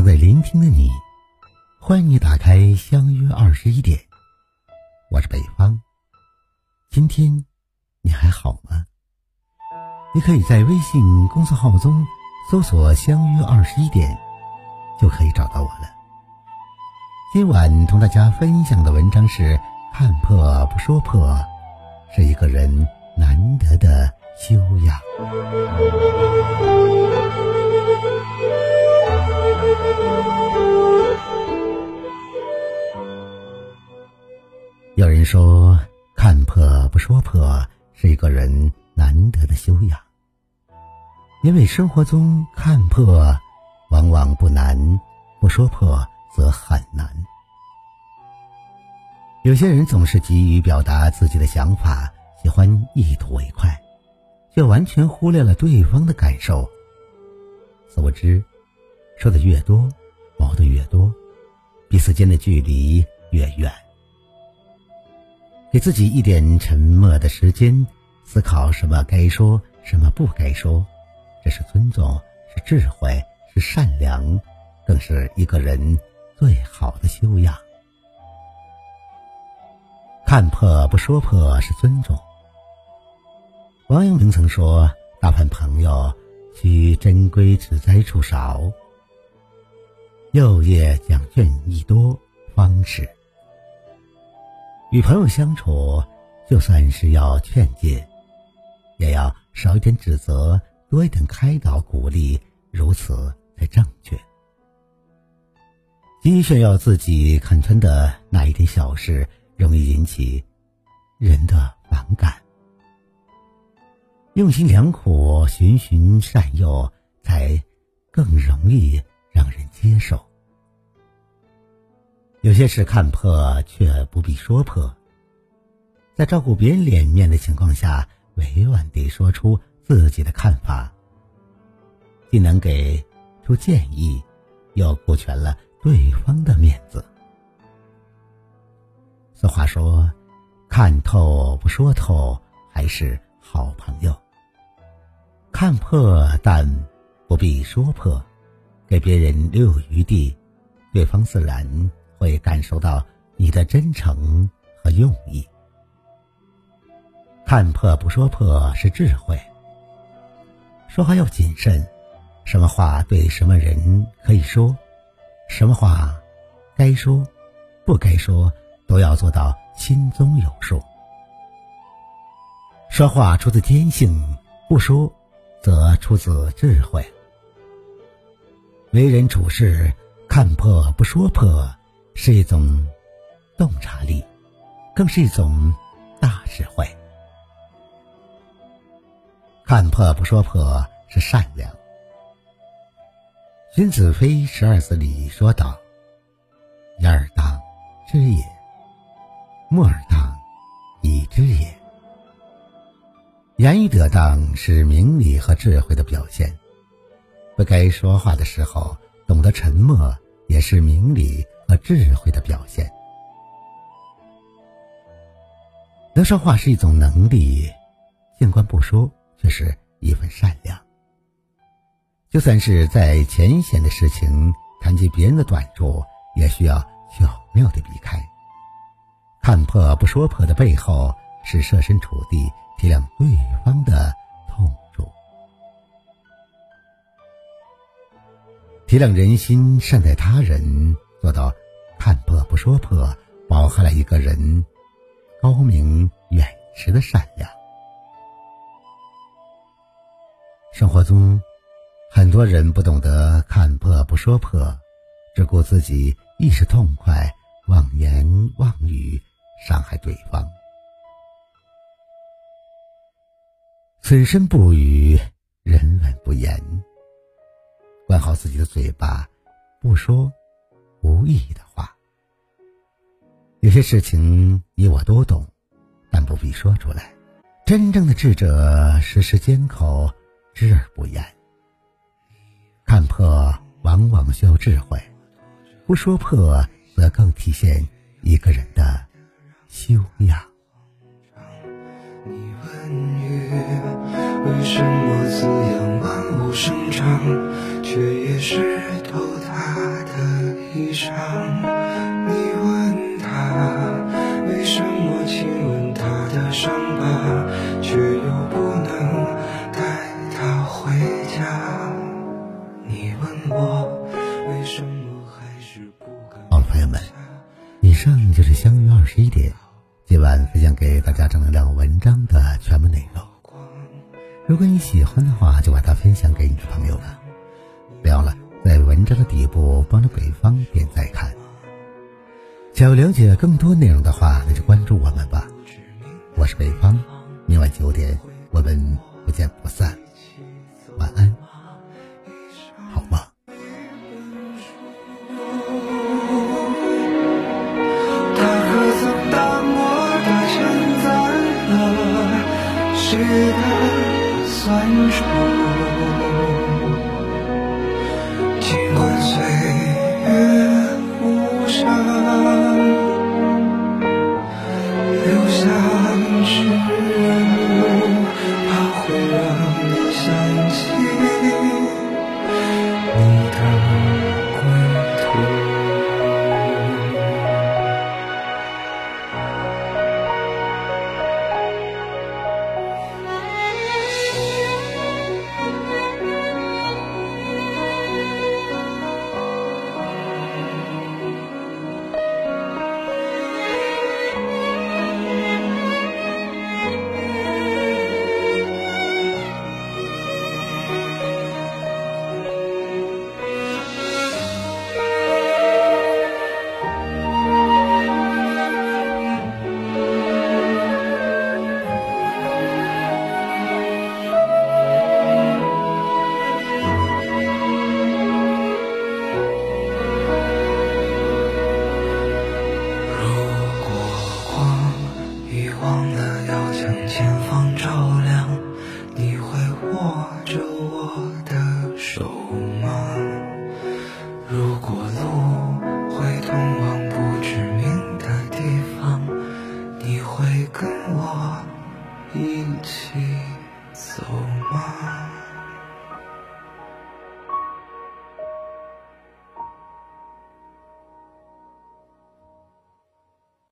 正在聆听的你，欢迎你打开相约二十一点。我是北方，今天你还好吗？你可以在微信公众号中搜索“相约二十一点”，就可以找到我了。今晚同大家分享的文章是：看破不说破，是一个人难得的修养。有人说，看破不说破是一个人难得的修养，因为生活中看破往往不难，不说破则很难。有些人总是急于表达自己的想法，喜欢一吐为快，却完全忽略了对方的感受。所知，说的越多，矛盾越多，彼此间的距离越远。给自己一点沉默的时间，思考什么该说，什么不该说，这是尊重，是智慧，是善良，更是一个人最好的修养。看破不说破是尊重。王阳明曾说：“大凡朋友，须珍归只在处少，幼业讲卷益多，方式。”与朋友相处，就算是要劝诫，也要少一点指责，多一点开导鼓励，如此才正确。急于炫耀自己看穿的那一点小事，容易引起人的反感。用心良苦，循循善诱，才更容易让人接受。有些事看破却不必说破，在照顾别人脸面的情况下，委婉地说出自己的看法，既能给出建议，又顾全了对方的面子。俗话说：“看透不说透，还是好朋友。”看破但不必说破，给别人留有余地，对方自然。会感受到你的真诚和用意。看破不说破是智慧。说话要谨慎，什么话对什么人可以说，什么话该说，不该说，都要做到心中有数。说话出自天性，不说则出自智慧。为人处事，看破不说破。是一种洞察力，更是一种大智慧。看破不说破是善良。荀子非十二字里说道：“言而当知也，默而当以知也。”言语得当是明理和智慧的表现。不该说话的时候，懂得沉默也是明理。和智慧的表现。能说话是一种能力，尽管不说，却是一份善良。就算是在浅显的事情，谈及别人的短处，也需要巧妙的避开。看破不说破的背后，是设身处地体谅对方的体谅人心，善待他人。做到看破不说破，饱含了一个人高明远识的善良。生活中，很多人不懂得看破不说破，只顾自己一时痛快，妄言妄语，伤害对方。此身不语，人闻不言。管好自己的嘴巴，不说。无意义的话，有些事情你我都懂，但不必说出来。真正的智者，时时缄口，知而不言。看破往往需要智慧，不说破则更体现一个人的修养。你问月，为什么滋养不生长，却也湿透他的衣裳。如果你喜欢的话，就把它分享给你的朋友吧。不要了，在文章的底部帮着北方点赞看。想要了解更多内容的话，那就关注我们吧。我是北方，明晚九点我们不见不散。晚安，好梦。他可曾淡漠地承载了谁的？酸楚，你忘了要将前方照亮，你会握着我的手吗？如果路会通往不知名的地方，你会跟我一起走？